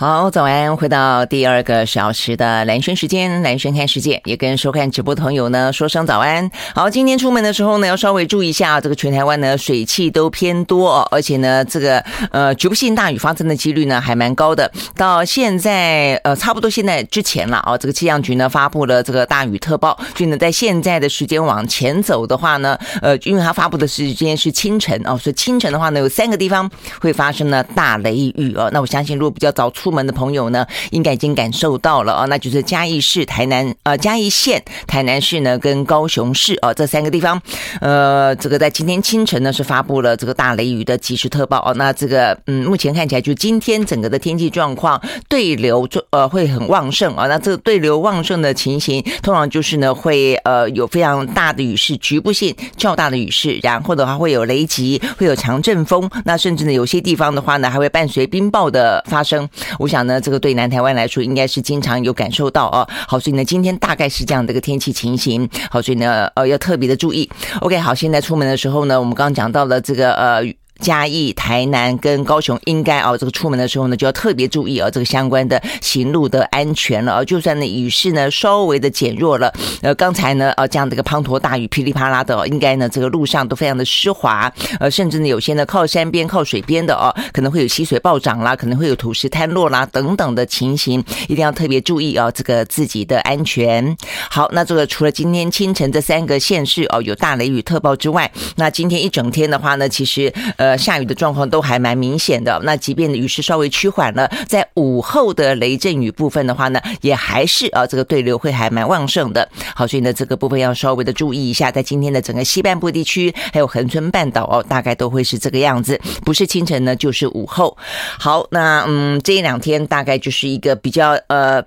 好，早安！回到第二个小时的蓝轩时间，蓝轩看世界，也跟收看直播的朋友呢说声早安。好，今天出门的时候呢，要稍微注意一下，这个全台湾呢水汽都偏多，而且呢，这个呃局部性大雨发生的几率呢还蛮高的。到现在呃差不多现在之前了啊，这个气象局呢发布了这个大雨特报，所以呢在现在的时间往前走的话呢，呃，因为它发布的时间是清晨哦，所以清晨的话呢有三个地方会发生呢大雷雨哦。那我相信如果比较早出。出门的朋友呢，应该已经感受到了啊，那就是嘉义市、台南呃嘉义县、台南市呢跟高雄市啊这三个地方，呃，这个在今天清晨呢是发布了这个大雷雨的即时特报哦。那这个嗯，目前看起来就今天整个的天气状况，对流就呃会很旺盛啊。那这个对流旺盛的情形，通常就是呢会呃有非常大的雨势，局部性较大的雨势，然后的话会有雷击，会有强阵风，那甚至呢有些地方的话呢还会伴随冰雹的发生。我想呢，这个对南台湾来说，应该是经常有感受到啊。好，所以呢，今天大概是这样的一个天气情形。好，所以呢，呃，要特别的注意。OK，好，现在出门的时候呢，我们刚刚讲到了这个呃。嘉义、台南跟高雄应该啊，这个出门的时候呢，就要特别注意啊，这个相关的行路的安全了啊。就算呢雨势呢稍微的减弱了，呃，刚才呢啊这样的一个滂沱大雨噼里啪啦的，应该呢这个路上都非常的湿滑，呃，甚至呢有些呢靠山边、靠水边的哦，可能会有溪水暴涨啦，可能会有土石坍落啦等等的情形，一定要特别注意啊，这个自己的安全。好，那这个除了今天清晨这三个县市哦有大雷雨特报之外，那今天一整天的话呢，其实呃。呃，下雨的状况都还蛮明显的。那即便雨势稍微趋缓了，在午后的雷阵雨部分的话呢，也还是啊，这个对流会还蛮旺盛的。好，所以呢，这个部分要稍微的注意一下，在今天的整个西半部地区，还有恒春半岛哦，大概都会是这个样子，不是清晨呢，就是午后。好，那嗯，这一两天大概就是一个比较呃。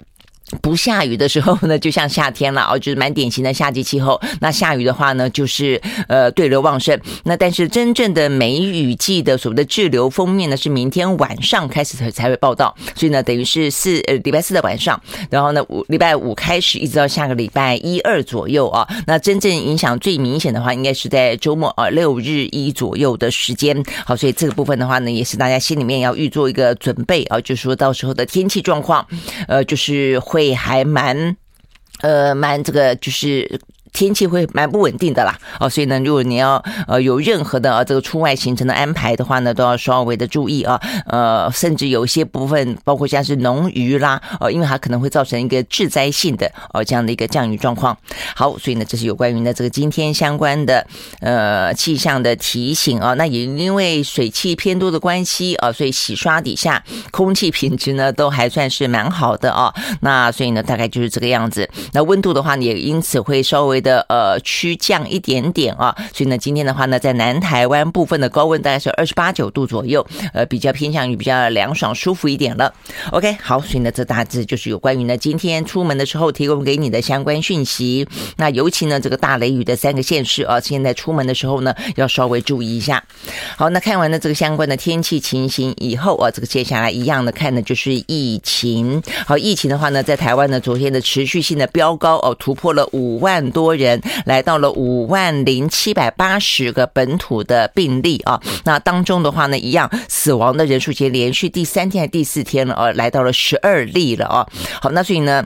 不下雨的时候呢，就像夏天了哦，就是蛮典型的夏季气候。那下雨的话呢，就是呃对流旺盛。那但是真正的梅雨季的所谓的滞留锋面呢，是明天晚上开始才才会报道。所以呢，等于是四呃礼拜四的晚上，然后呢五礼拜五开始，一直到下个礼拜一二左右啊。那真正影响最明显的话，应该是在周末啊六日一左右的时间。好，所以这个部分的话呢，也是大家心里面要预做一个准备啊，就是说到时候的天气状况，呃，就是会。会还蛮，呃，蛮这个就是。天气会蛮不稳定的啦，哦，所以呢，如果你要呃有任何的这个出外行程的安排的话呢，都要稍微的注意啊，呃，甚至有些部分，包括像是农渔啦，呃，因为它可能会造成一个致灾性的呃这样的一个降雨状况。好，所以呢，这是有关于呢这个今天相关的呃气象的提醒啊。那也因为水汽偏多的关系啊，所以洗刷底下空气品质呢都还算是蛮好的啊。那所以呢，大概就是这个样子。那温度的话呢，也因此会稍微。的呃趋降一点点啊，所以呢，今天的话呢，在南台湾部分的高温大概是二十八九度左右，呃，比较偏向于比较凉爽舒服一点了。OK，好，所以呢，这大致就是有关于呢今天出门的时候提供给你的相关讯息。那尤其呢，这个大雷雨的三个县市啊，现在出门的时候呢，要稍微注意一下。好，那看完了这个相关的天气情形以后啊，这个接下来一样的看的就是疫情。好，疫情的话呢，在台湾呢，昨天的持续性的飙高哦，突破了五万多。人来到了五万零七百八十个本土的病例啊，那当中的话呢，一样死亡的人数已经连续第三天还第四天了啊，来到了十二例了啊。好，那所以呢。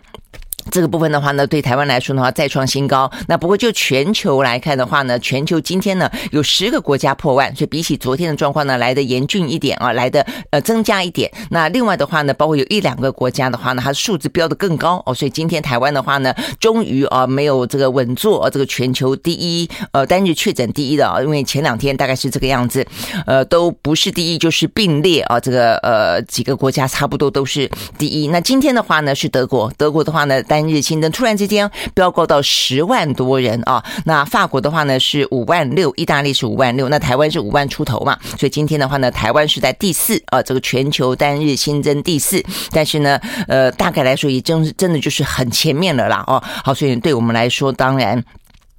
这个部分的话呢，对台湾来说的话再创新高。那不过就全球来看的话呢，全球今天呢有十个国家破万，所以比起昨天的状况呢来的严峻一点啊，来的呃增加一点。那另外的话呢，包括有一两个国家的话呢，它数字标的更高哦。所以今天台湾的话呢，终于啊没有这个稳坐这个全球第一呃单日确诊第一的啊，因为前两天大概是这个样子，呃都不是第一就是并列啊，这个呃几个国家差不多都是第一。那今天的话呢是德国，德国的话呢。单日新增突然之间飙高到十万多人啊！那法国的话呢是五万六，意大利是五万六，那台湾是五万出头嘛？所以今天的话呢，台湾是在第四啊，这个全球单日新增第四。但是呢，呃，大概来说也真真的就是很前面了啦哦。好，所以对我们来说，当然。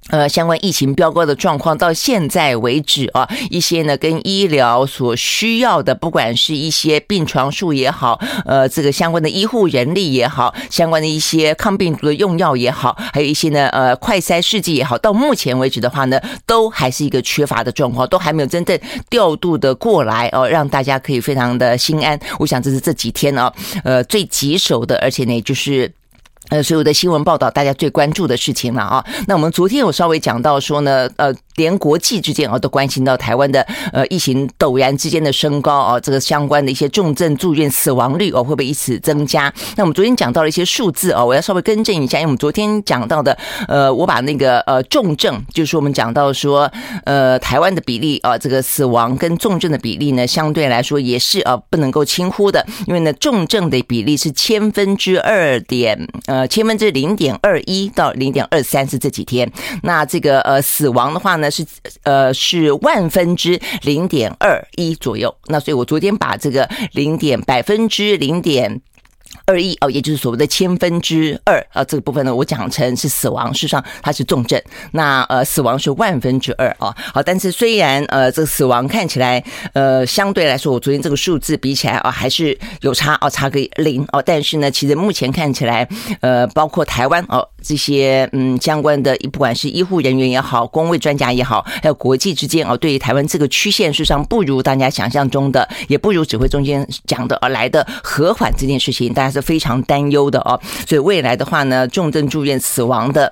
呃，相关疫情飙高的状况，到现在为止啊，一些呢跟医疗所需要的，不管是一些病床数也好，呃，这个相关的医护人力也好，相关的一些抗病毒的用药也好，还有一些呢，呃，快筛试剂也好，到目前为止的话呢，都还是一个缺乏的状况，都还没有真正调度的过来哦，让大家可以非常的心安。我想这是这几天啊，呃，最棘手的，而且呢，就是。呃，所有的新闻报道，大家最关注的事情了啊。那我们昨天有稍微讲到说呢，呃，连国际之间啊都关心到台湾的呃疫情陡然之间的升高啊，这个相关的一些重症住院死亡率哦会不会因此增加？那我们昨天讲到了一些数字啊，我要稍微更正一下，因为我们昨天讲到的，呃，我把那个呃重症，就是我们讲到说，呃，台湾的比例啊，这个死亡跟重症的比例呢，相对来说也是啊不能够轻忽的，因为呢重症的比例是千分之二点呃。呃，千分之零点二一到零点二三是这几天，那这个呃死亡的话呢是呃是万分之零点二一左右，那所以我昨天把这个零点百分之零点。二一哦，也就是所谓的千分之二啊，这个部分呢，我讲成是死亡，事实上它是重症。那呃，死亡是万分之二啊。好，但是虽然呃，这个死亡看起来呃，相对来说，我昨天这个数字比起来啊，还是有差哦，差个零哦。但是呢，其实目前看起来，呃，包括台湾哦这些嗯相关的，不管是医护人员也好，公卫专家也好，还有国际之间哦，对于台湾这个曲线，事实上不如大家想象中的，也不如指挥中间讲的而来的和缓这件事情，大家。是非常担忧的哦，所以未来的话呢，重症住院死亡的。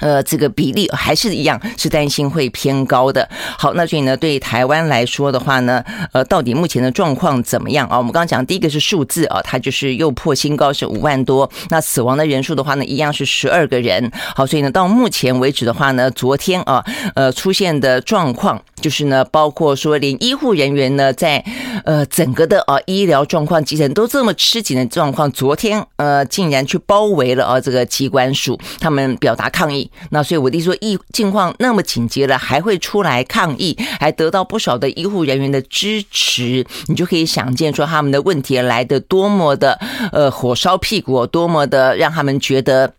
呃，这个比例还是一样，是担心会偏高的。好，那所以呢，对台湾来说的话呢，呃，到底目前的状况怎么样啊？我们刚刚讲第一个是数字啊，它就是又破新高，是五万多。那死亡的人数的话呢，一样是十二个人。好，所以呢，到目前为止的话呢，昨天啊，呃，出现的状况就是呢，包括说连医护人员呢，在呃整个的啊医疗状况、急诊都这么吃紧的状况，昨天呃竟然去包围了啊这个机关署，他们表达抗议。那所以我弟说，疫境况那么紧急了，还会出来抗议，还得到不少的医护人员的支持，你就可以想见说他们的问题来得多么的呃火烧屁股，多么的让他们觉得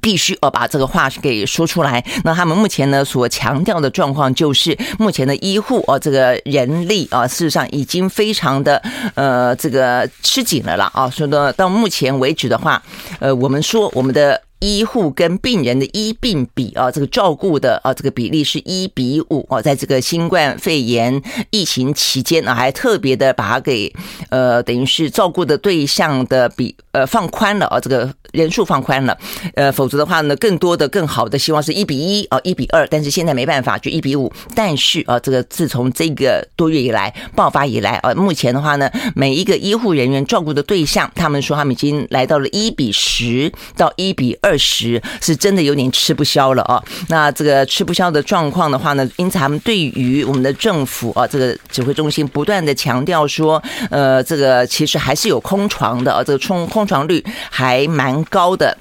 必须要把这个话给说出来。那他们目前呢所强调的状况就是，目前的医护哦这个人力啊，事实上已经非常的呃这个吃紧了啦啊，说到到目前为止的话，呃我们说我们的。医护跟病人的医病比啊，这个照顾的啊，这个比例是一比五啊，在这个新冠肺炎疫情期间啊，还特别的把它给呃，等于是照顾的对象的比呃放宽了啊，这个人数放宽了，呃，否则的话呢，更多的更好的希望是一比一啊，一比二，但是现在没办法，就一比五。但是啊，这个自从这个多月以来爆发以来啊，目前的话呢，每一个医护人员照顾的对象，他们说他们已经来到了一比十到一比二。二十是真的有点吃不消了啊！那这个吃不消的状况的话呢，因此他们对于我们的政府啊，这个指挥中心不断的强调说，呃，这个其实还是有空床的啊，这个空空床率还蛮高的。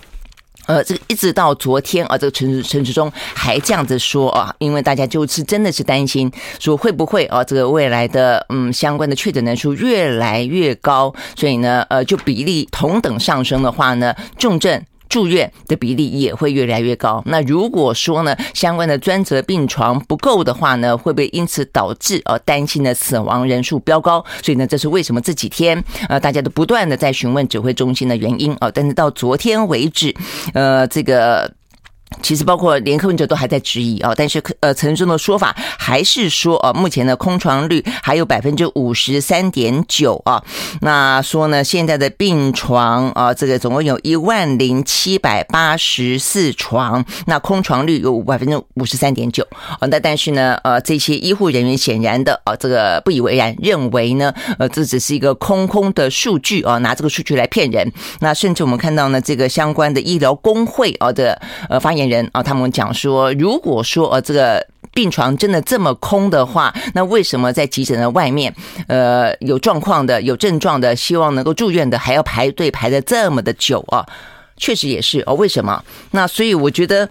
呃，这个一直到昨天啊，这个陈陈时中还这样子说啊，因为大家就是真的是担心说会不会啊，这个未来的嗯相关的确诊人数越来越高，所以呢，呃，就比例同等上升的话呢，重症。住院的比例也会越来越高。那如果说呢，相关的专责病床不够的话呢，会不会因此导致呃担心的死亡人数飙高？所以呢，这是为什么这几天呃大家都不断的在询问指挥中心的原因啊。但是到昨天为止，呃，这个。其实包括连柯文哲都还在质疑啊，但是呃陈时中的说法还是说啊，目前的空床率还有百分之五十三点九啊。那说呢，现在的病床啊，这个总共有一万零七百八十四床，那空床率有百分之五十三点九啊。那但是呢，呃，这些医护人员显然的啊，这个不以为然，认为呢，呃，这只是一个空空的数据啊，拿这个数据来骗人。那甚至我们看到呢，这个相关的医疗工会啊的呃发言。人啊，他们讲说，如果说呃这个病床真的这么空的话，那为什么在急诊的外面，呃有状况的、有症状的、希望能够住院的，还要排队排的这么的久啊？确实也是哦，为什么？那所以我觉得。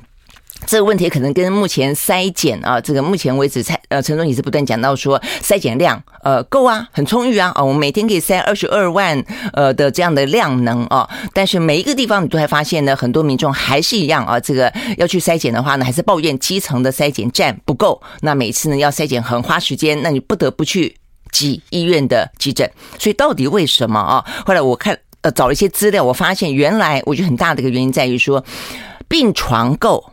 这个问题可能跟目前筛检啊，这个目前为止，蔡呃陈总也是不断讲到说，筛检量呃够啊，很充裕啊，啊，我们每天可以筛二十二万呃的这样的量能啊，但是每一个地方你都会发现呢，很多民众还是一样啊，这个要去筛检的话呢，还是抱怨基层的筛检站不够，那每次呢要筛检很花时间，那你不得不去挤医院的急诊，所以到底为什么啊？后来我看呃找了一些资料，我发现原来我觉得很大的一个原因在于说病床够。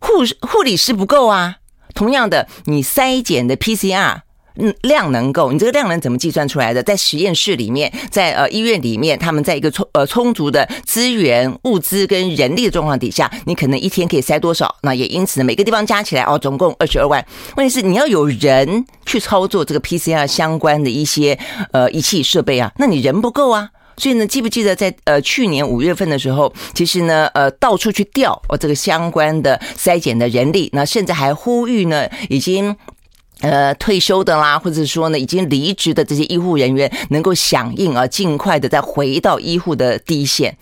护、护理师不够啊。同样的，你筛检的 PCR 嗯量能够，你这个量能怎么计算出来的？在实验室里面，在呃医院里面，他们在一个充呃充足的资源、物资跟人力的状况底下，你可能一天可以筛多少？那也因此，每个地方加起来哦，总共二十二万。问题是你要有人去操作这个 PCR 相关的一些呃仪器设备啊，那你人不够啊。所以呢，记不记得在呃去年五月份的时候，其实呢，呃，到处去调哦这个相关的筛检的人力，那甚至还呼吁呢，已经呃退休的啦，或者说呢已经离职的这些医护人员，能够响应啊，尽快的再回到医护的第一线。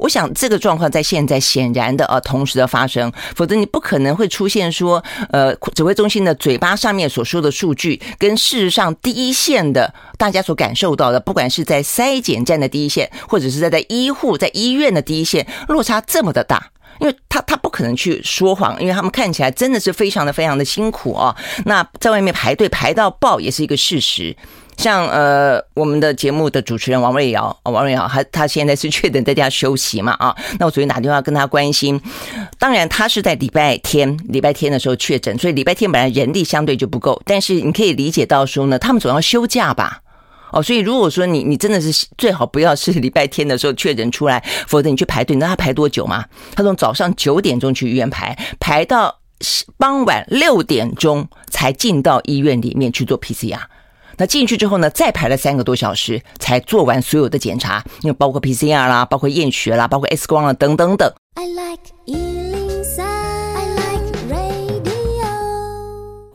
我想这个状况在现在显然的啊同时的发生，否则你不可能会出现说呃指挥中心的嘴巴上面所说的数据，跟事实上第一线的大家所感受到的，不管是在筛检站的第一线，或者是在在医护在医院的第一线，落差这么的大，因为他他不可能去说谎，因为他们看起来真的是非常的非常的辛苦啊。那在外面排队排到爆也是一个事实。像呃，我们的节目的主持人王瑞瑶，王瑞瑶，他他现在是确诊在家休息嘛啊？那我昨天打电话跟他关心，当然他是在礼拜天，礼拜天的时候确诊，所以礼拜天本来人力相对就不够，但是你可以理解到说呢，他们总要休假吧？哦，所以如果说你你真的是最好不要是礼拜天的时候确诊出来，否则你去排队，那他排多久嘛？他从早上九点钟去医院排，排到傍晚六点钟才进到医院里面去做 PCR。那进去之后呢，再排了三个多小时才做完所有的检查，因为包括 PCR 啦，包括验血啦，包括 X 光啦，等等等。I like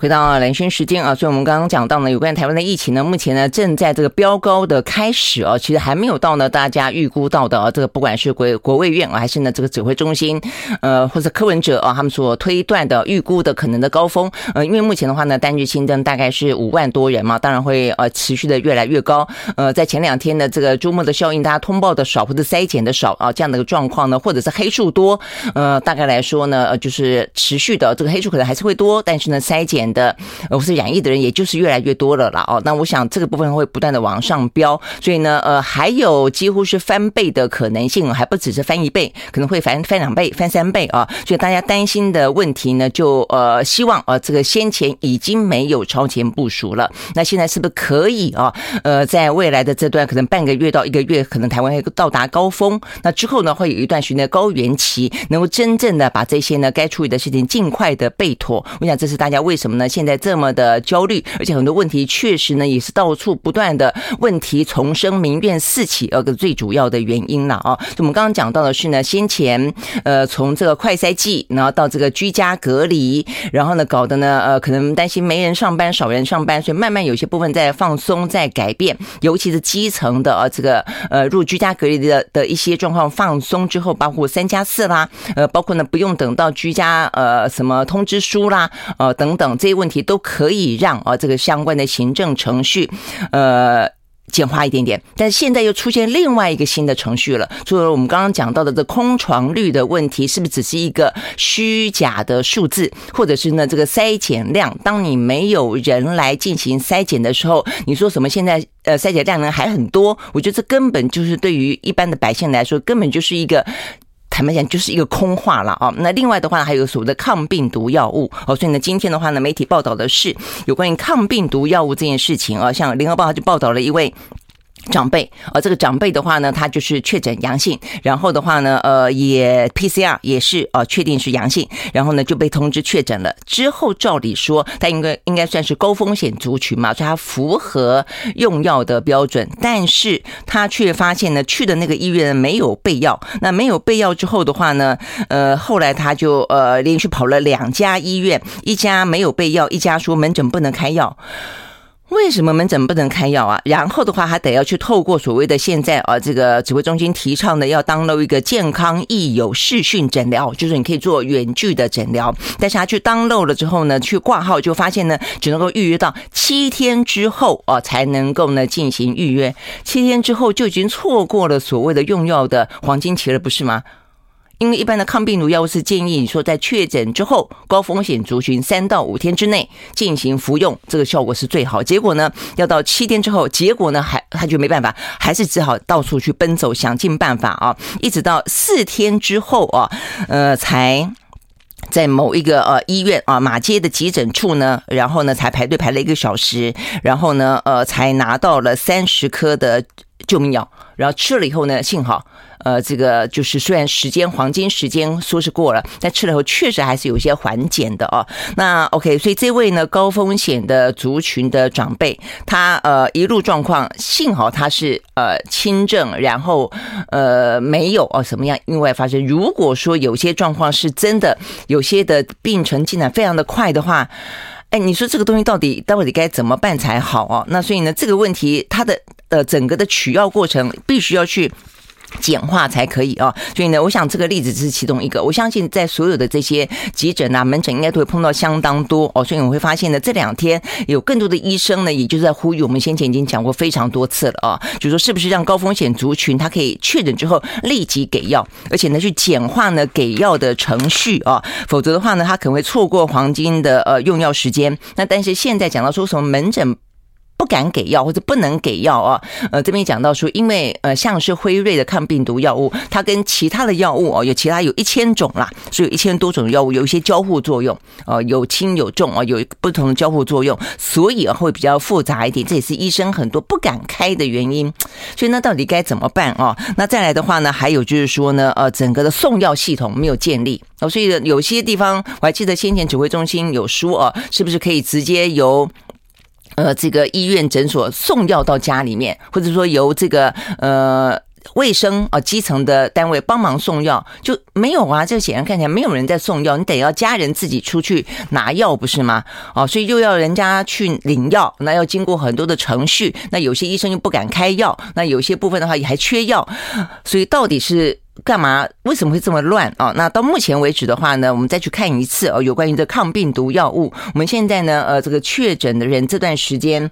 回到蓝轩时间啊，所以我们刚刚讲到呢，有关台湾的疫情呢，目前呢正在这个飙高的开始啊，其实还没有到呢大家预估到的啊，这个不管是国国卫院啊，还是呢这个指挥中心，呃，或者柯文哲啊，他们所推断的预估的可能的高峰，呃，因为目前的话呢，单日新增大概是五万多人嘛，当然会呃持续的越来越高。呃，在前两天的这个周末的效应，大家通报的少或者筛检的少啊，这样的一个状况呢，或者是黑数多，呃，大概来说呢，呃，就是持续的这个黑数可能还是会多，但是呢，筛检。的，呃，是染疫的人，也就是越来越多了啦。哦。那我想这个部分会不断的往上飙，所以呢，呃，还有几乎是翻倍的可能性，还不只是翻一倍，可能会翻翻两倍、翻三倍啊。所以大家担心的问题呢，就呃，希望呃，这个先前已经没有超前部署了，那现在是不是可以啊？呃，在未来的这段可能半个月到一个月，可能台湾会到达高峰，那之后呢，会有一段时间的高原期，能够真正的把这些呢该处理的事情尽快的备妥。我想这是大家为什么呢？现在这么的焦虑，而且很多问题确实呢，也是到处不断的问题丛生，民怨四起，呃，个最主要的原因了啊。就我们刚刚讲到的是呢，先前呃，从这个快筛剂，然后到这个居家隔离，然后呢，搞得呢，呃，可能担心没人上班，少人上班，所以慢慢有些部分在放松，在改变，尤其是基层的呃，这个呃，入居家隔离的的一些状况放松之后，包括三加四啦，呃，包括呢，不用等到居家呃什么通知书啦，呃等等这些问题都可以让啊这个相关的行政程序，呃简化一点点，但是现在又出现另外一个新的程序了。除了我们刚刚讲到的这空床率的问题，是不是只是一个虚假的数字，或者是呢这个筛检量？当你没有人来进行筛检的时候，你说什么？现在呃筛检量呢还很多？我觉得这根本就是对于一般的百姓来说，根本就是一个。坦白讲，就是一个空话了啊。那另外的话，还有所谓的抗病毒药物哦。所以呢，今天的话呢，媒体报道的是有关于抗病毒药物这件事情啊。像联合报就报道了一位。长辈，呃，这个长辈的话呢，他就是确诊阳性，然后的话呢，呃，也 PCR 也是呃确定是阳性，然后呢就被通知确诊了。之后照理说，他应该应该算是高风险族群嘛，所以他符合用药的标准，但是他却发现呢，去的那个医院没有备药。那没有备药之后的话呢，呃，后来他就呃连续跑了两家医院，一家没有备药，一家说门诊不能开药。为什么门诊不能开药啊？然后的话，还得要去透过所谓的现在啊，这个指挥中心提倡的要 download 一个健康益友视讯诊疗，就是你可以做远距的诊疗。但是他去 download 了之后呢，去挂号就发现呢，只能够预约到七天之后啊，才能够呢进行预约。七天之后就已经错过了所谓的用药的黄金期了，不是吗？因为一般的抗病毒药物是建议你说在确诊之后高风险族群三到五天之内进行服用，这个效果是最好。结果呢，要到七天之后，结果呢还他就没办法，还是只好到处去奔走，想尽办法啊，一直到四天之后啊，呃，才在某一个呃医院啊马街的急诊处呢，然后呢才排队排了一个小时，然后呢呃才拿到了三十颗的救命药，然后吃了以后呢，幸好。呃，这个就是虽然时间黄金时间说是过了，但吃了以后确实还是有些缓减的哦。那 OK，所以这位呢高风险的族群的长辈，他呃一路状况，幸好他是呃轻症，然后呃没有哦什么样意外发生。如果说有些状况是真的，有些的病程进展非常的快的话，哎，你说这个东西到底到底该怎么办才好哦？那所以呢，这个问题它的呃整个的取药过程必须要去。简化才可以啊，所以呢，我想这个例子只是其中一个。我相信在所有的这些急诊啊、门诊，应该都会碰到相当多哦。所以我会发现呢，这两天有更多的医生呢，也就是在呼吁我们先前已经讲过非常多次了啊，就是说是不是让高风险族群他可以确诊之后立即给药，而且呢去简化呢给药的程序啊，否则的话呢，他可能会错过黄金的呃用药时间。那但是现在讲到说什么门诊。不敢给药或者不能给药啊，呃，这边讲到说，因为呃，像是辉瑞的抗病毒药物，它跟其他的药物哦，有其他有一千种啦，所以有一千多种药物有一些交互作用，呃，有轻有重啊，有不同的交互作用，所以会比较复杂一点，这也是医生很多不敢开的原因。所以那到底该怎么办啊？那再来的话呢，还有就是说呢，呃，整个的送药系统没有建立哦，所以有些地方我还记得先前指挥中心有说啊，是不是可以直接由。呃，这个医院诊所送药到家里面，或者说由这个呃卫生啊基层的单位帮忙送药，就没有啊？这显然看起来没有人在送药，你得要家人自己出去拿药，不是吗？哦，所以又要人家去领药，那要经过很多的程序，那有些医生又不敢开药，那有些部分的话也还缺药，所以到底是？干嘛？为什么会这么乱啊？那到目前为止的话呢，我们再去看一次哦，有关于这抗病毒药物。我们现在呢，呃，这个确诊的人这段时间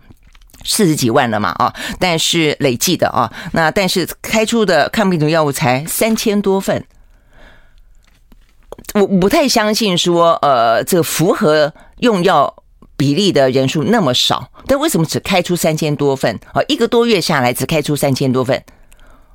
四十几万了嘛啊，但是累计的啊，那但是开出的抗病毒药物才三千多份，我不太相信说呃，这个符合用药比例的人数那么少，但为什么只开出三千多份啊？一个多月下来只开出三千多份。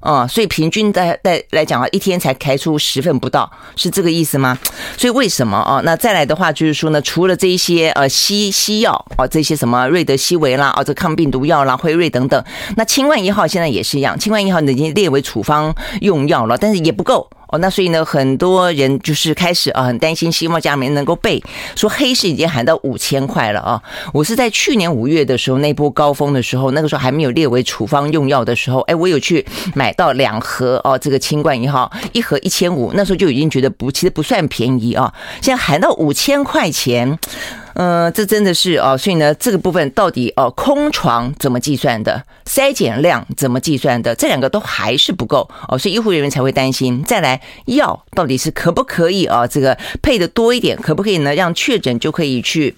啊、哦，所以平均在在来讲啊，一天才开出十份不到，是这个意思吗？所以为什么啊、那再来的话就是说呢，除了这一些呃西西药啊、哦，这些什么瑞德西韦啦啊、这抗病毒药啦、辉瑞等等，那清冠一号现在也是一样，清冠一号已经列为处方用药了，但是也不够。哦，那所以呢，很多人就是开始啊，很担心，希望家里面能够备，说黑市已经喊到五千块了啊！我是在去年五月的时候，那波高峰的时候，那个时候还没有列为处方用药的时候，哎，我有去买到两盒哦，这个清冠一号，一盒一千五，那时候就已经觉得不，其实不算便宜啊，现在喊到五千块钱。嗯、呃，这真的是哦，所以呢，这个部分到底哦，空床怎么计算的？筛检量怎么计算的？这两个都还是不够哦，所以医护人员才会担心。再来，药到底是可不可以啊？这个配的多一点，可不可以呢？让确诊就可以去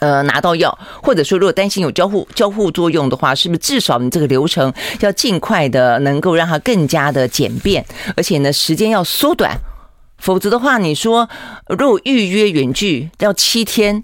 呃拿到药，或者说如果担心有交互交互作用的话，是不是至少你这个流程要尽快的能够让它更加的简便，而且呢时间要缩短，否则的话，你说如果预约远距要七天。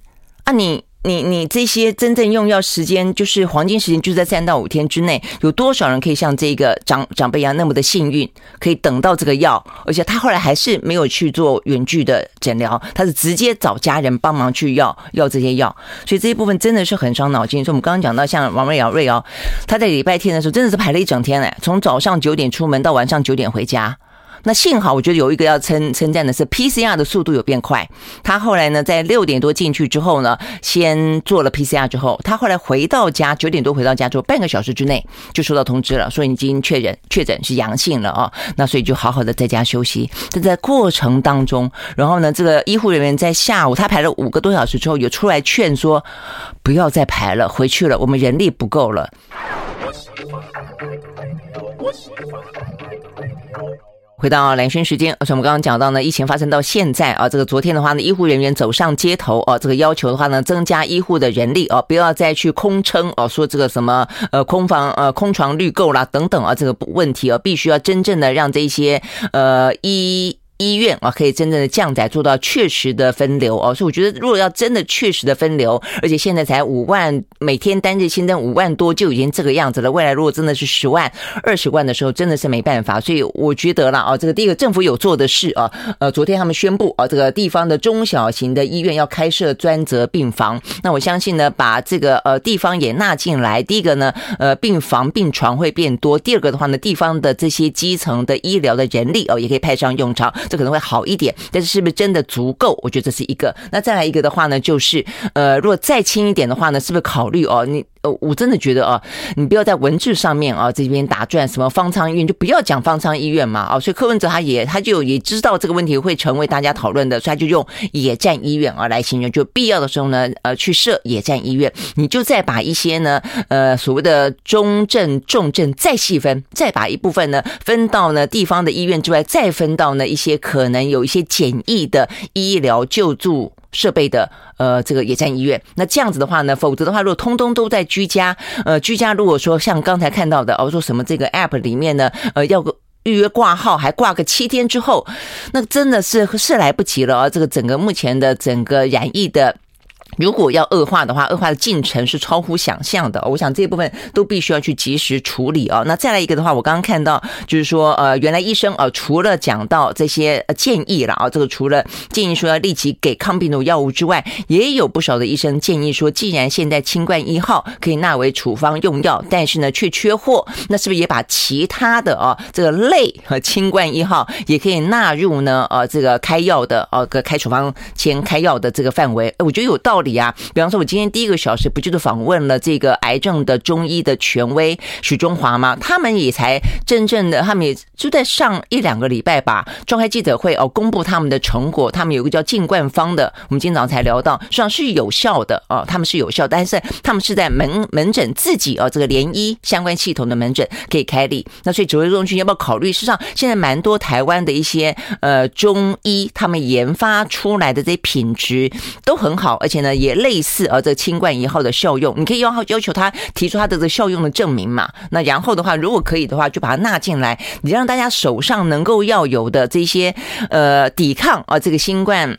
那你你你这些真正用药时间，就是黄金时间，就在三到五天之内，有多少人可以像这个长长辈一样那么的幸运，可以等到这个药？而且他后来还是没有去做远距的诊疗，他是直接找家人帮忙去要要这些药，所以这一部分真的是很伤脑筋。所以我们刚刚讲到，像王瑞瑶瑞瑶，他在礼拜天的时候真的是排了一整天哎，从早上九点出门到晚上九点回家。那幸好我觉得有一个要称称赞的是 PCR 的速度有变快。他后来呢，在六点多进去之后呢，先做了 PCR 之后，他后来回到家九点多回到家之后，半个小时之内就收到通知了，说已经确诊确诊是阳性了啊。那所以就好好的在家休息。但在过程当中，然后呢，这个医护人员在下午他排了五个多小时之后，有出来劝说不要再排了，回去了，我们人力不够了。回到蓝轩时间，而且我们刚刚讲到呢，疫情发生到现在啊，这个昨天的话呢，医护人员走上街头啊，这个要求的话呢，增加医护的人力啊，不要再去空称啊，说这个什么呃空房呃空床率够啦等等啊，这个问题啊，必须要真正的让这些呃医。医院啊，可以真正的降载做到确实的分流哦，所以我觉得，如果要真的确实的分流，而且现在才五万，每天单日新增五万多就已经这个样子了。未来如果真的是十万、二十万的时候，真的是没办法。所以我觉得了啊，这个第一个政府有做的事啊，呃，昨天他们宣布啊，这个地方的中小型的医院要开设专责病房。那我相信呢，把这个呃地方也纳进来，第一个呢，呃，病房病床会变多；第二个的话呢，地方的这些基层的医疗的人力哦，也可以派上用场。这可能会好一点，但是是不是真的足够？我觉得这是一个。那再来一个的话呢，就是呃，如果再轻一点的话呢，是不是考虑哦？你。呃，我真的觉得啊，你不要在文字上面啊这边打转，什么方舱医院就不要讲方舱医院嘛啊，所以柯文哲他也他就也知道这个问题会成为大家讨论的，所以他就用野战医院啊来形容，就必要的时候呢，呃，去设野战医院，你就再把一些呢，呃，所谓的中症、重症再细分，再把一部分呢分到呢地方的医院之外，再分到呢一些可能有一些简易的医疗救助。设备的呃，这个野战医院，那这样子的话呢，否则的话，如果通通都在居家，呃，居家如果说像刚才看到的，哦，说什么这个 app 里面呢，呃，要预约挂号，还挂个七天之后，那真的是是来不及了啊！这个整个目前的整个染疫的。如果要恶化的话，恶化的进程是超乎想象的。我想这部分都必须要去及时处理啊。那再来一个的话，我刚刚看到就是说，呃，原来医生啊，除了讲到这些建议了啊，这个除了建议说要立即给抗病毒药物之外，也有不少的医生建议说，既然现在清冠一号可以纳为处方用药，但是呢却缺货，那是不是也把其他的啊这个类和清冠一号也可以纳入呢？呃，这个开药的呃个开处方签开药的这个范围？我觉得有道理。理啊，比方说，我今天第一个小时不就是访问了这个癌症的中医的权威许中华吗？他们也才真正的，他们也就在上一两个礼拜吧，召开记者会哦，公布他们的成果。他们有个叫净冠方的，我们今天早上才聊到，实际上是有效的哦，他们是有效，但是他们是在门门诊自己哦，这个联医相关系统的门诊可以开立。那所以指挥中心要不要考虑？事实上，现在蛮多台湾的一些呃中医，他们研发出来的这些品质都很好，而且呢。也类似啊，这清冠一号的效用，你可以要要求他提出他的这个效用的证明嘛。那然后的话，如果可以的话，就把它纳进来，你让大家手上能够要有的这些呃抵抗啊这个新冠。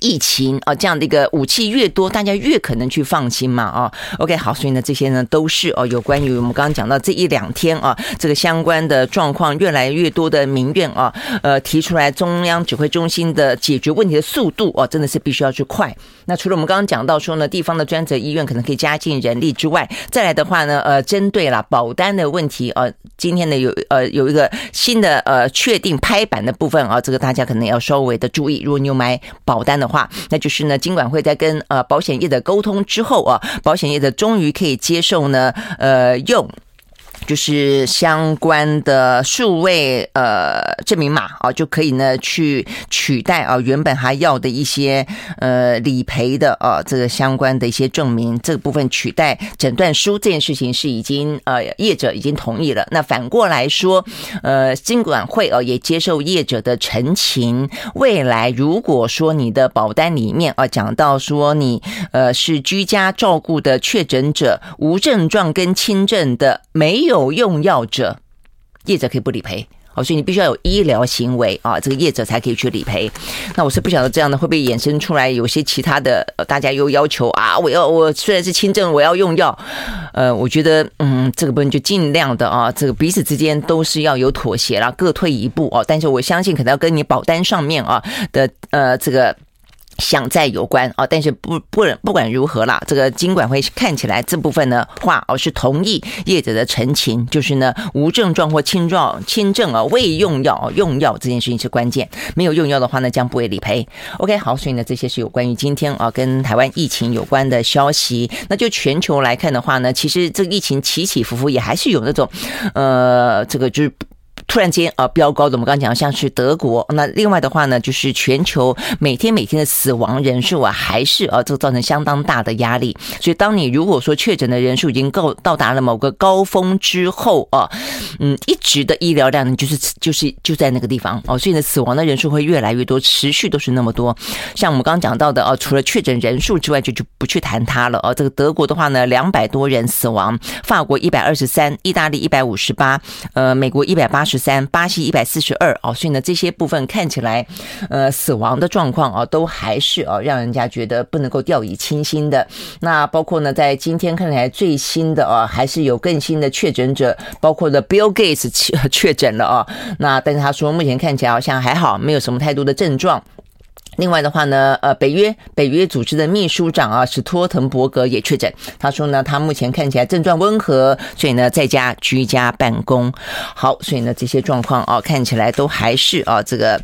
疫情啊，这样的一个武器越多，大家越可能去放心嘛啊。OK，好，所以呢，这些呢都是哦，有关于我们刚刚讲到这一两天啊，这个相关的状况，越来越多的民怨啊，呃，提出来中央指挥中心的解决问题的速度哦，真的是必须要去快。那除了我们刚刚讲到说呢，地方的专责医院可能可以加进人力之外，再来的话呢，呃，针对了保单的问题啊，今天呢有呃有一个新的呃确定拍板的部分啊，这个大家可能要稍微的注意，如果你有买保单的。话，那就是呢，金管会在跟呃保险业的沟通之后啊，保险业的终于可以接受呢，呃用。就是相关的数位呃证明码啊，就可以呢去取代啊原本还要的一些呃理赔的啊这个相关的一些证明，这个部分取代诊断书这件事情是已经呃业者已经同意了。那反过来说，呃金管会啊也接受业者的陈情，未来如果说你的保单里面啊讲到说你呃是居家照顾的确诊者，无症状跟轻症的没有。有用药者，业者可以不理赔哦，所以你必须要有医疗行为啊，这个业者才可以去理赔。那我是不晓得这样的会不会衍生出来有些其他的，大家又要求啊，我要我虽然是轻症，我要用药。呃，我觉得嗯，这个部分就尽量的啊，这个彼此之间都是要有妥协啦，各退一步哦。但是我相信可能要跟你保单上面啊的呃这个。想在有关啊，但是不不不管如何啦，这个金管会看起来这部分呢话哦是同意业者的陈情，就是呢无症状或轻状轻症啊未用药用药这件事情是关键，没有用药的话呢将不会理赔。OK，好，所以呢这些是有关于今天啊跟台湾疫情有关的消息。那就全球来看的话呢，其实这个疫情起起伏伏也还是有那种呃这个就是。突然间啊，飙高的，我们刚刚讲像是德国。那另外的话呢，就是全球每天每天的死亡人数啊，还是啊，这个造成相当大的压力。所以，当你如果说确诊的人数已经够到达了某个高峰之后啊，嗯，一直的医疗量，就是就是就在那个地方哦，所以呢，死亡的人数会越来越多，持续都是那么多。像我们刚刚讲到的啊，除了确诊人数之外，就就不去谈它了啊。这个德国的话呢，两百多人死亡；法国一百二十三；意大利一百五十八；呃，美国一百八十。三，巴西一百四十二哦，所以呢，这些部分看起来，呃，死亡的状况啊，都还是啊，让人家觉得不能够掉以轻心的。那包括呢，在今天看来最新的啊，还是有更新的确诊者，包括的 Bill Gates 确确诊了啊。那但是他说，目前看起来好像还好，没有什么太多的症状。另外的话呢，呃，北约北约组织的秘书长啊，史托滕伯格也确诊。他说呢，他目前看起来症状温和，所以呢，在家居家办公。好，所以呢，这些状况啊，看起来都还是啊，这个。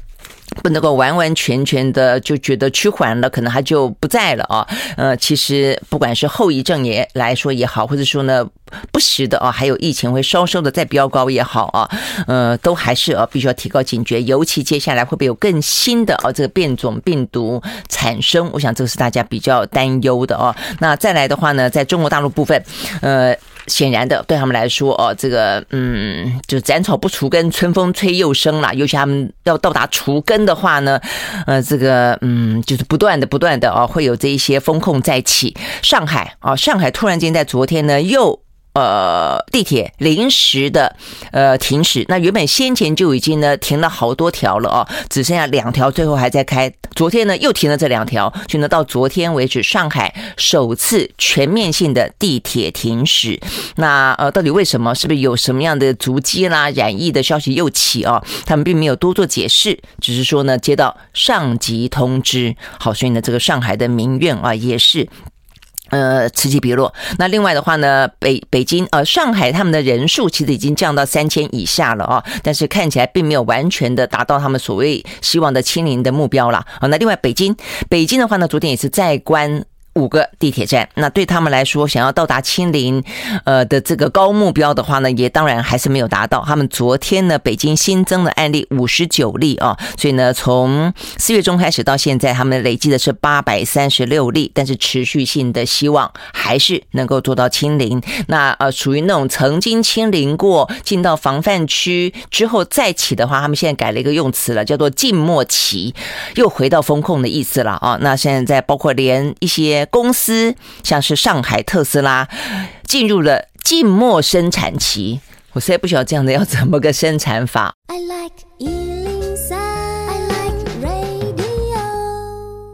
不能够完完全全的就觉得趋缓了，可能他就不在了啊。呃，其实不管是后遗症也来说也好，或者说呢不时的啊，还有疫情会稍稍的再飙高也好啊，呃，都还是啊必须要提高警觉。尤其接下来会不会有更新的啊这个变种病毒产生？我想这个是大家比较担忧的啊。那再来的话呢，在中国大陆部分，呃。显然的，对他们来说，哦，这个，嗯，就斩草不除根，春风吹又生了。尤其他们要到达除根的话呢，呃，这个，嗯，就是不断的、不断的，哦，会有这一些风控再起。上海，啊，上海突然间在昨天呢，又。呃，地铁临时的呃停驶，那原本先前就已经呢停了好多条了哦，只剩下两条，最后还在开。昨天呢又停了这两条，就呢到昨天为止，上海首次全面性的地铁停驶。那呃，到底为什么？是不是有什么样的足迹啦、染疫的消息又起哦？他们并没有多做解释，只是说呢接到上级通知。好，所以呢这个上海的民怨啊也是。呃，此起彼落。那另外的话呢，北北京呃上海他们的人数其实已经降到三千以下了啊，但是看起来并没有完全的达到他们所谓希望的清零的目标了啊。那另外北京，北京的话呢，昨天也是在关。五个地铁站，那对他们来说，想要到达清零，呃的这个高目标的话呢，也当然还是没有达到。他们昨天呢，北京新增的案例五十九例啊，所以呢，从四月中开始到现在，他们累计的是八百三十六例，但是持续性的希望还是能够做到清零。那呃，属于那种曾经清零过，进到防范区之后再起的话，他们现在改了一个用词了，叫做静默期，又回到风控的意思了啊。那现在包括连一些。公司像是上海特斯拉进入了静默生产期，我实在不晓得这样的要怎么个生产法。I like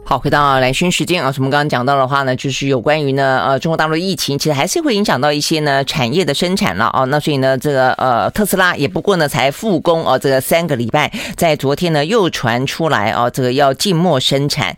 好，回到兰萱时间啊，我们刚刚讲到的话呢，就是有关于呢，呃，中国大陆疫情，其实还是会影响到一些呢产业的生产了啊。那所以呢，这个呃特斯拉也不过呢才复工啊，这个三个礼拜，在昨天呢又传出来啊，这个要静默生产。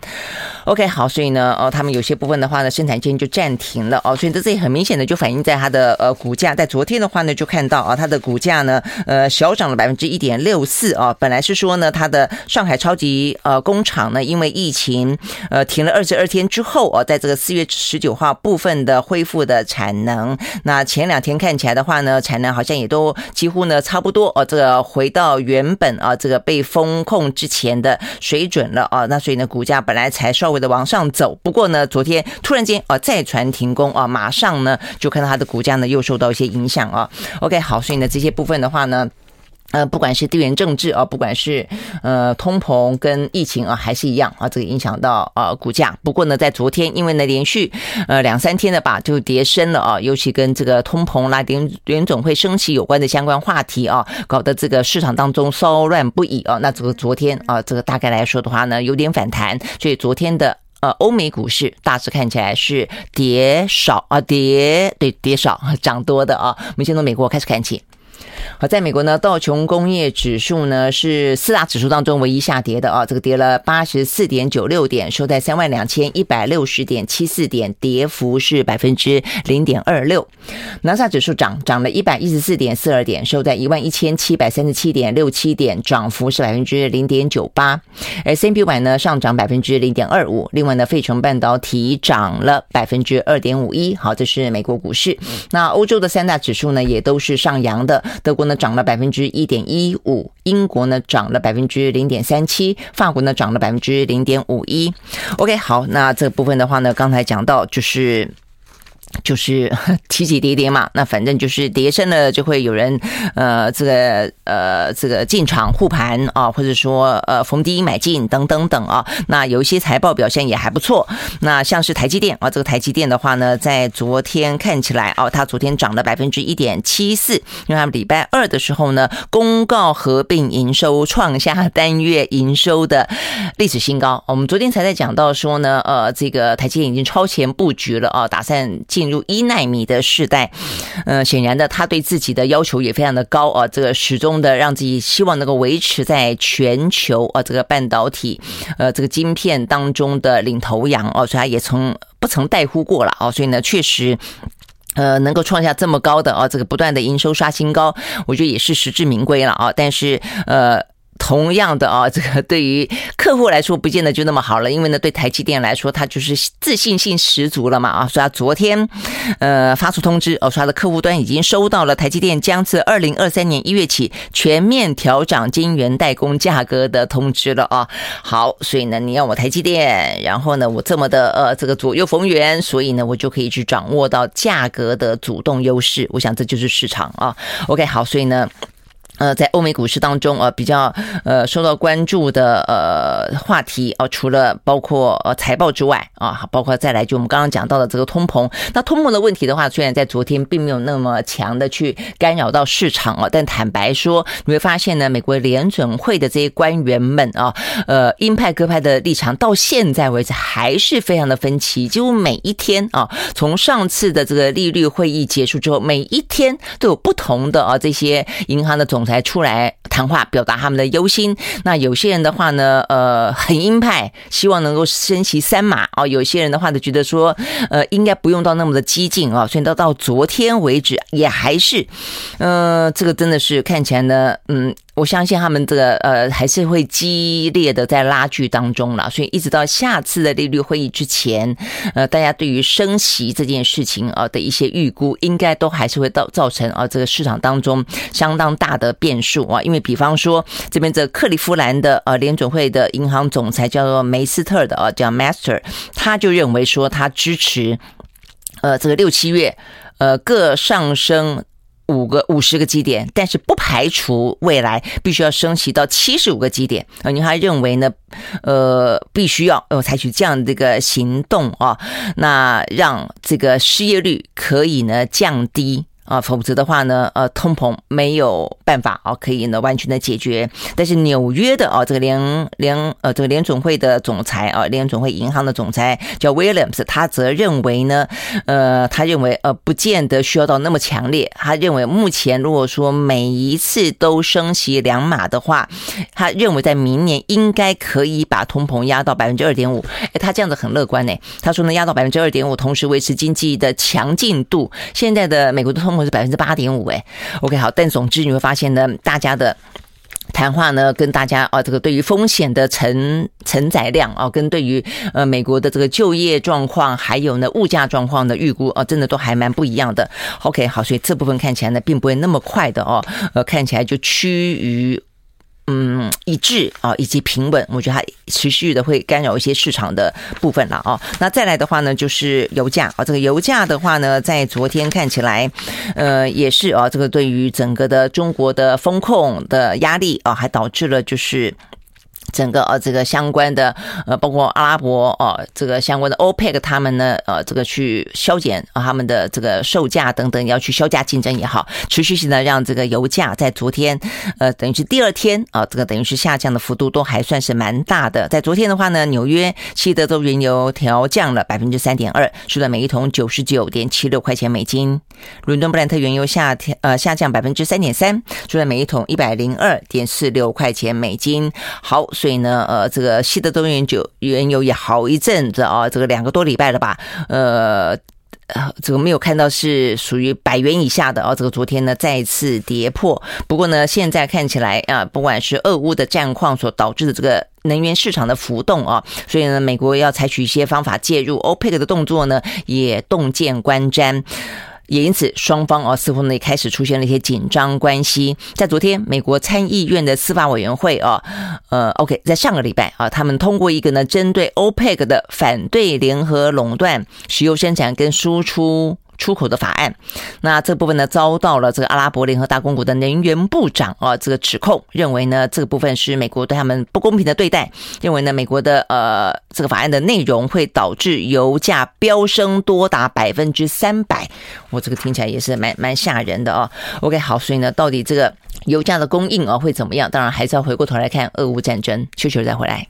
OK，好，所以呢，哦，他们有些部分的话呢，生产线就暂停了哦。所以这这也很明显的就反映在它的呃股价，在昨天的话呢，就看到啊，它的股价呢，呃，小涨了百分之一点六四啊。本来是说呢，它的上海超级呃工厂呢，因为疫情。呃，停了二十二天之后啊，在这个四月十九号部分的恢复的产能，那前两天看起来的话呢，产能好像也都几乎呢差不多哦，这个回到原本啊这个被封控之前的水准了啊，那所以呢，股价本来才稍微的往上走，不过呢，昨天突然间啊再传停工啊，马上呢就看到它的股价呢又受到一些影响啊。OK，好，所以呢这些部分的话呢。呃，不管是地缘政治啊，不管是呃通膨跟疫情啊，还是一样啊，这个影响到啊股价。不过呢，在昨天，因为呢连续呃两三天的吧，就跌深了啊，尤其跟这个通膨啦、联联总会升息有关的相关话题啊，搞得这个市场当中骚乱不已啊。那这个昨天啊，这个大概来说的话呢，有点反弹，所以昨天的呃欧美股市大致看起来是跌少啊，跌对跌少涨多的啊。我们先从美国开始看起。好，在美国呢，道琼工业指数呢是四大指数当中唯一下跌的啊，这个跌了八十四点九六点，收在三万两千一百六十点七四点，跌幅是百分之零点二六。纳斯达克指数涨，涨了一百一十四点四二点，收在一万一千七百三十七点六七点，涨幅是百分之零点九八。S&P 五百呢上涨百分之零点二五，另外呢，费城半导体涨了百分之二点五一。好，这是美国股市。那欧洲的三大指数呢也都是上扬的，德国呢涨了百分之一点一五，英国呢涨了百分之零点三七，法国呢涨了百分之零点五一。OK，好，那这部分的话呢，刚才讲到就是。就是 起起跌跌嘛，那反正就是跌深了，就会有人呃，这个呃，这个进场护盘啊，或者说呃逢低买进等等等啊。那有一些财报表现也还不错，那像是台积电啊，这个台积电的话呢，在昨天看起来啊，它昨天涨了百分之一点七四，因为他们礼拜二的时候呢，公告合并营收创下单月营收的历史新高。我们昨天才在讲到说呢，呃，这个台积电已经超前布局了啊，打算进。进入一奈米的时代，呃，显然的，他对自己的要求也非常的高啊。这个始终的让自己希望能够维持在全球啊这个半导体呃这个晶片当中的领头羊哦，所以他也从不曾怠忽过了啊。所以呢，确实呃能够创下这么高的啊这个不断的营收刷新高，我觉得也是实至名归了啊。但是呃。同样的啊，这个对于客户来说不见得就那么好了，因为呢，对台积电来说，它就是自信心十足了嘛啊，所以他昨天呃发出通知哦，说他的客户端已经收到了台积电将自二零二三年一月起全面调涨晶圆代工价格的通知了啊。好，所以呢，你要我台积电，然后呢，我这么的呃这个左右逢源，所以呢，我就可以去掌握到价格的主动优势。我想这就是市场啊。OK，好，所以呢。呃，在欧美股市当中，呃，比较呃受到关注的呃话题哦，除了包括呃财报之外啊，包括再来就我们刚刚讲到的这个通膨。那通膨的问题的话，虽然在昨天并没有那么强的去干扰到市场啊，但坦白说，你会发现呢，美国联准会的这些官员们啊，呃，鹰派鸽派的立场到现在为止还是非常的分歧，几乎每一天啊，从上次的这个利率会议结束之后，每一天都有不同的啊这些银行的总裁。才出来谈话，表达他们的忧心。那有些人的话呢，呃，很鹰派，希望能够升级三马啊。有些人的话呢，觉得说，呃，应该不用到那么的激进啊。所以到到昨天为止，也还是，呃，这个真的是看起来呢，嗯。我相信他们这个呃还是会激烈的在拉锯当中了，所以一直到下次的利率会议之前，呃，大家对于升息这件事情啊的一些预估，应该都还是会造造成啊这个市场当中相当大的变数啊，因为比方说这边这克利夫兰的呃联准会的银行总裁叫做梅斯特的啊叫 Master，他就认为说他支持呃这个六七月呃各上升。五个五十个基点，但是不排除未来必须要升息到七十五个基点啊！您还认为呢？呃，必须要呃采取这样的一个行动啊，那让这个失业率可以呢降低。啊，否则的话呢，呃，通膨没有办法啊，可以呢完全的解决。但是纽约的啊，这个联联呃这个联准会的总裁啊，联准会银行的总裁叫 Williams，他则认为呢，呃，他认为呃不见得需要到那么强烈。他认为目前如果说每一次都升息两码的话，他认为在明年应该可以把通膨压到百分之二点五。哎，他这样子很乐观呢。他说呢，压到百分之二点五，同时维持经济的强劲度。现在的美国的通我。是百分之八点五哎，OK 好，但总之你会发现呢，大家的谈话呢，跟大家啊这个对于风险的承承载量啊，跟对于呃美国的这个就业状况，还有呢物价状况的预估啊，真的都还蛮不一样的。OK 好，所以这部分看起来呢，并不会那么快的哦，呃看起来就趋于。嗯，一致啊，以及平稳，我觉得它持续的会干扰一些市场的部分了啊。那再来的话呢，就是油价啊，这个油价的话呢，在昨天看起来，呃，也是啊，这个对于整个的中国的风控的压力啊，还导致了就是。整个呃这个相关的呃包括阿拉伯哦、呃、这个相关的 OPEC 他们呢呃这个去削减啊他们的这个售价等等要去削价竞争也好，持续性的让这个油价在昨天呃等于是第二天啊、这个等于是下降的幅度都还算是蛮大的。在昨天的话呢，纽约西德州原油调降了百分之三点二，收在每一桶九十九点七六块钱美金。伦敦布兰特原油下调呃下降百分之三点三，收在每一桶一百零二点四六块钱美金。好。所以呢，呃，这个西德州原油原油也好一阵子啊，这个两个多礼拜了吧，呃，呃，这个没有看到是属于百元以下的啊，这个昨天呢再次跌破。不过呢，现在看起来啊，不管是俄乌的战况所导致的这个能源市场的浮动啊，所以呢，美国要采取一些方法介入，OPEC 的动作呢也洞见观瞻。也因此，双方啊似乎呢也开始出现了一些紧张关系。在昨天，美国参议院的司法委员会啊，呃，OK，在上个礼拜啊，他们通过一个呢针对 OPEC 的反对联合垄断石油生产跟输出。出口的法案，那这部分呢遭到了这个阿拉伯联合大公国的能源部长啊这个指控，认为呢这个部分是美国对他们不公平的对待，认为呢美国的呃这个法案的内容会导致油价飙升多达百分之三百，我这个听起来也是蛮蛮吓人的啊。OK，好，所以呢到底这个油价的供应啊会怎么样？当然还是要回过头来看俄乌战争，休息再回来。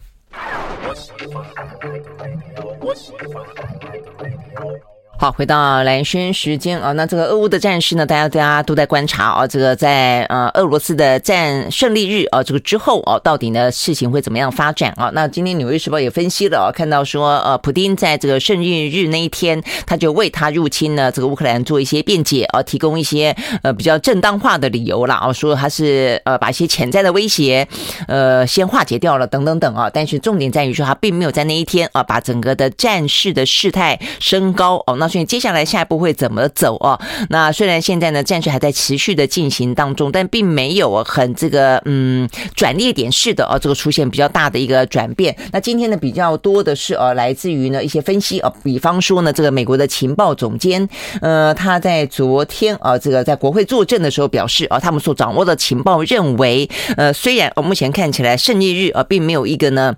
好，回到蓝轩时间啊，那这个俄乌的战事呢，大家大家都在观察啊，这个在呃俄罗斯的战胜利日啊，这个之后啊，到底呢事情会怎么样发展啊？那今天《纽约时报》也分析了啊，看到说呃，普丁在这个胜利日那一天，他就为他入侵呢这个乌克兰做一些辩解啊，提供一些呃比较正当化的理由了啊，说他是呃把一些潜在的威胁呃先化解掉了等等等啊，但是重点在于说他并没有在那一天啊把整个的战事的事态升高哦，那。所以接下来下一步会怎么走啊？那虽然现在呢战事还在持续的进行当中，但并没有很这个嗯转捩点式的啊，这个出现比较大的一个转变。那今天呢比较多的是呃来自于呢一些分析啊，比方说呢这个美国的情报总监呃他在昨天啊这个在国会作证的时候表示啊，他们所掌握的情报认为呃虽然目前看起来胜利日啊并没有一个呢。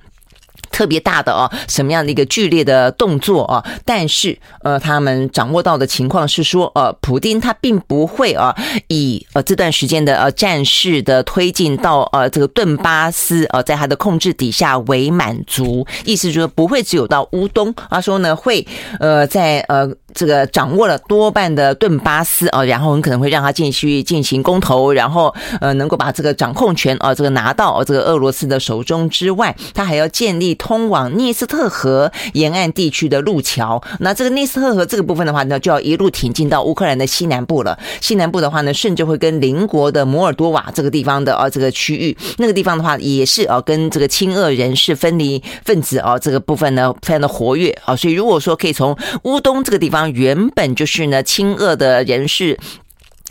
特别大的哦，什么样的一个剧烈的动作啊？但是呃，他们掌握到的情况是说，呃，普丁他并不会啊，以呃这段时间的呃战事的推进到呃这个顿巴斯呃在他的控制底下为满足，意思就是不会只有到乌东，他说呢会呃在呃。这个掌握了多半的顿巴斯啊，然后很可能会让他继续进行公投，然后呃能够把这个掌控权啊这个拿到这个俄罗斯的手中之外，他还要建立通往聂斯特河沿岸地区的路桥。那这个聂斯特河这个部分的话呢，就要一路挺进到乌克兰的西南部了。西南部的话呢，甚至会跟邻国的摩尔多瓦这个地方的啊这个区域，那个地方的话也是啊跟这个亲俄人士分离分子啊这个部分呢非常的活跃啊。所以如果说可以从乌东这个地方。原本就是呢，亲俄的人士，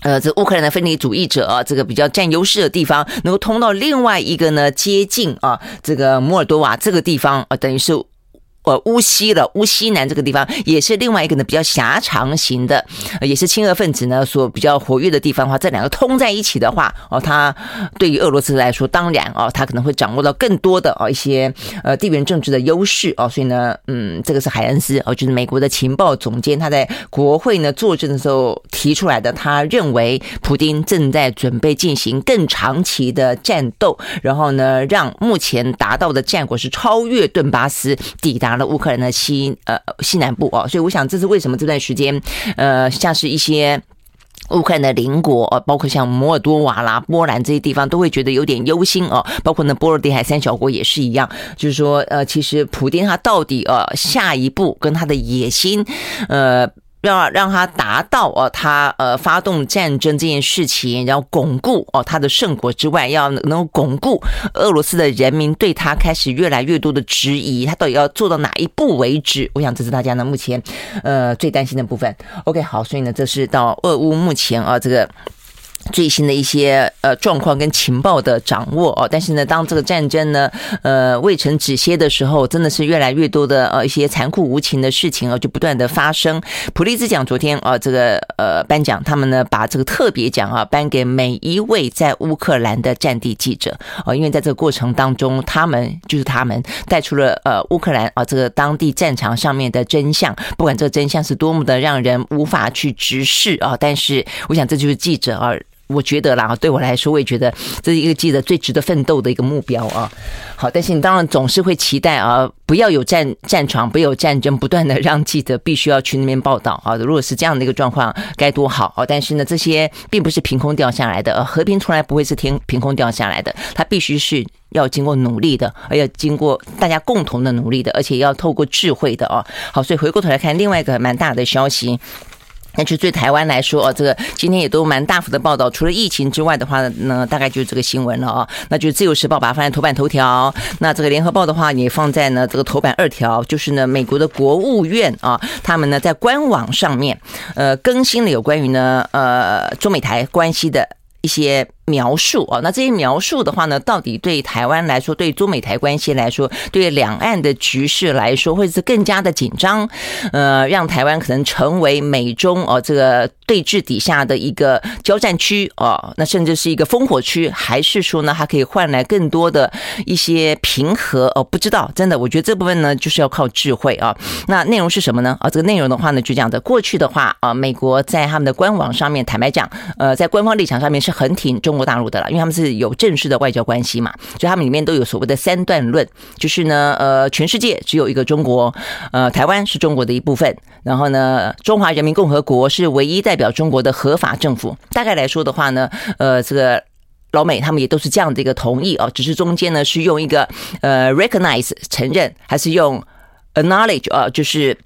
呃，这乌克兰的分离主义者啊，这个比较占优势的地方，能够通到另外一个呢，接近啊，这个摩尔多瓦这个地方啊，等于是。呃，乌西了，乌西南这个地方也是另外一个呢比较狭长型的，也是亲俄分子呢所比较活跃的地方的话，这两个通在一起的话，哦，它对于俄罗斯来说，当然哦，它可能会掌握到更多的哦一些呃地缘政治的优势哦，所以呢，嗯，这个是海恩斯哦，就是美国的情报总监，他在国会呢作证的时候提出来的，他认为普丁正在准备进行更长期的战斗，然后呢，让目前达到的战果是超越顿巴斯，抵达。了乌克兰的西呃西南部哦，所以我想这是为什么这段时间呃像是一些乌克兰的邻国，包括像摩尔多瓦啦、波兰这些地方都会觉得有点忧心哦，包括那波罗的海三小国也是一样，就是说呃其实普丁他到底呃下一步跟他的野心呃。要让他达到哦，他呃发动战争这件事情，然后巩固哦他的圣国之外，要能够巩固俄罗斯的人民对他开始越来越多的质疑，他到底要做到哪一步为止？我想这是大家呢目前呃最担心的部分。OK，好，所以呢这是到俄乌目前啊这个。最新的一些呃状况跟情报的掌握哦，但是呢，当这个战争呢呃未曾止歇的时候，真的是越来越多的呃一些残酷无情的事情啊，就不断的发生。普利兹奖昨天啊，这个呃颁奖，他们呢把这个特别奖啊颁给每一位在乌克兰的战地记者啊，因为在这个过程当中，他们就是他们带出了呃乌克兰啊这个当地战场上面的真相，不管这个真相是多么的让人无法去直视啊，但是我想这就是记者啊。我觉得啦，对我来说，我也觉得这是一个记者最值得奋斗的一个目标啊。好，但是你当然总是会期待啊，不要有战战场，不要有战争，不断的让记者必须要去那边报道啊。如果是这样的一个状况，该多好啊！但是呢，这些并不是凭空掉下来的，和平从来不会是天凭空掉下来的，它必须是要经过努力的，而要经过大家共同的努力的，而且要透过智慧的啊。好，所以回过头来看另外一个蛮大的消息。那就对台湾来说哦，这个今天也都蛮大幅的报道。除了疫情之外的话呢，大概就是这个新闻了啊。那就是《自由时报》把它放在头版头条，那这个《联合报》的话也放在呢这个头版二条。就是呢，美国的国务院啊，他们呢在官网上面呃更新了有关于呢呃中美台关系的一些。描述哦，那这些描述的话呢，到底对台湾来说，对中美台关系来说，对两岸的局势来说，会是更加的紧张，呃，让台湾可能成为美中哦这个对峙底下的一个交战区哦，那甚至是一个烽火区，还是说呢，它可以换来更多的一些平和哦？不知道，真的，我觉得这部分呢，就是要靠智慧啊。那内容是什么呢？啊，这个内容的话呢，就讲的过去的话啊，美国在他们的官网上面，坦白讲，呃，在官方立场上面是很挺中。中国大陆的了，因为他们是有正式的外交关系嘛，所以他们里面都有所谓的三段论，就是呢，呃，全世界只有一个中国，呃，台湾是中国的一部分，然后呢，中华人民共和国是唯一代表中国的合法政府。大概来说的话呢，呃，这个老美他们也都是这样的一个同意啊，只是中间呢是用一个呃 recognize 承认，还是用 acknowledge 啊，就是。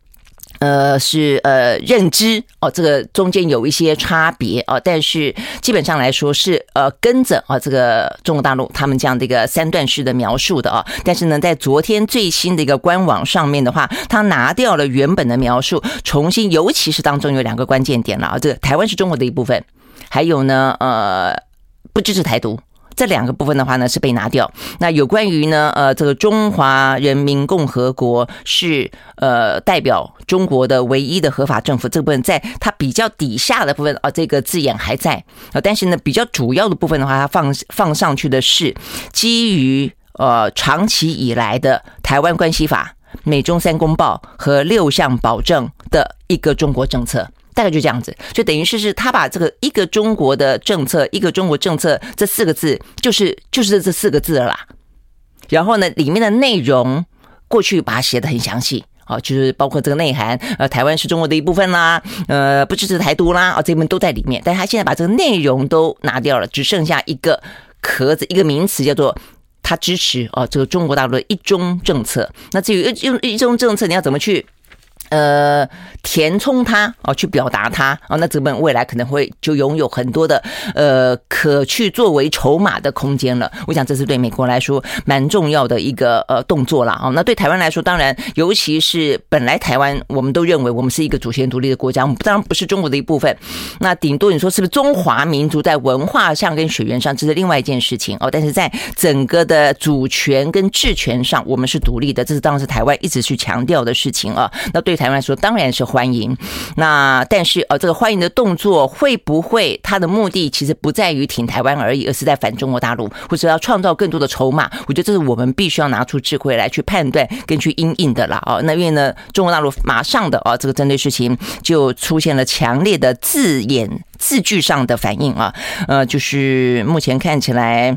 呃，是呃认知哦，这个中间有一些差别哦，但是基本上来说是呃跟着啊这个中国大陆他们这样的一个三段式的描述的啊，但是呢，在昨天最新的一个官网上面的话，他拿掉了原本的描述，重新，尤其是当中有两个关键点了啊，这个台湾是中国的一部分，还有呢呃不支持台独。这两个部分的话呢是被拿掉。那有关于呢，呃，这个中华人民共和国是呃代表中国的唯一的合法政府，这部分在它比较底下的部分啊，这个字眼还在啊。但是呢，比较主要的部分的话，它放放上去的是基于呃长期以来的台湾关系法、美中三公报和六项保证的一个中国政策。大概就这样子，就等于是是他把这个一个中国的政策，一个中国政策这四个字，就是就是这四个字了啦。然后呢，里面的内容过去把它写的很详细啊，就是包括这个内涵，呃，台湾是中国的一部分啦，呃，不支持台独啦，啊，这部分都在里面。但他现在把这个内容都拿掉了，只剩下一个壳子，一个名词叫做他支持啊，这个中国大陆的一中政策。那至于用一中政策，你要怎么去？呃，填充它哦，去表达它哦，那这本未来可能会就拥有很多的呃可去作为筹码的空间了。我想这是对美国来说蛮重要的一个呃动作了啊。那对台湾来说，当然，尤其是本来台湾我们都认为我们是一个主权独立的国家，我们当然不是中国的一部分。那顶多你说是不是中华民族在文化上跟血缘上，这是另外一件事情哦。但是在整个的主权跟治权上，我们是独立的，这是当时台湾一直去强调的事情啊。那对。台湾来说当然是欢迎，那但是呃，这个欢迎的动作会不会它的目的其实不在于挺台湾而已，而是在反中国大陆，或者要创造更多的筹码？我觉得这是我们必须要拿出智慧来去判断跟去因应的啦。哦，那因为呢，中国大陆马上的啊，这个针对事情就出现了强烈的字眼字句上的反应啊，呃，就是目前看起来。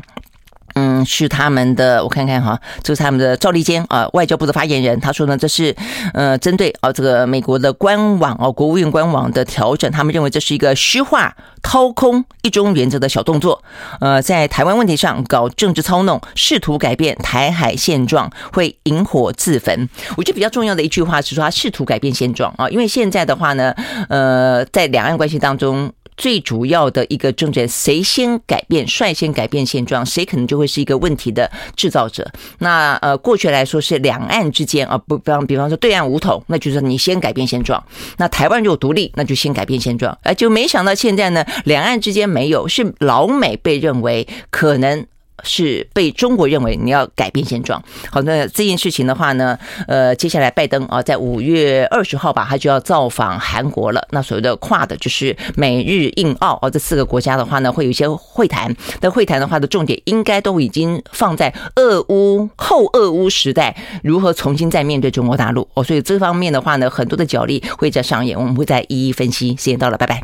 嗯，是他们的，我看看哈，这是他们的赵立坚啊，外交部的发言人，他说呢，这是呃针对啊这个美国的官网啊，国务院官网的调整，他们认为这是一个虚化、掏空一中原则的小动作，呃，在台湾问题上搞政治操弄，试图改变台海现状，会引火自焚。我觉得比较重要的一句话是说，他试图改变现状啊，因为现在的话呢，呃，在两岸关系当中。最主要的一个重点，谁先改变、率先改变现状，谁可能就会是一个问题的制造者。那呃，过去来说是两岸之间啊，不比方比方说对岸武统，那就是你先改变现状；那台湾有独立，那就先改变现状。哎，就没想到现在呢，两岸之间没有，是老美被认为可能。是被中国认为你要改变现状。好，那这件事情的话呢，呃，接下来拜登啊，在五月二十号吧，他就要造访韩国了。那所谓的跨的就是美日印澳啊，这四个国家的话呢，会有一些会谈。那会谈的话的重点应该都已经放在俄乌后俄乌时代如何重新再面对中国大陆哦。所以这方面的话呢，很多的角力会在上演，我们会再一一分析。时间到了，拜拜。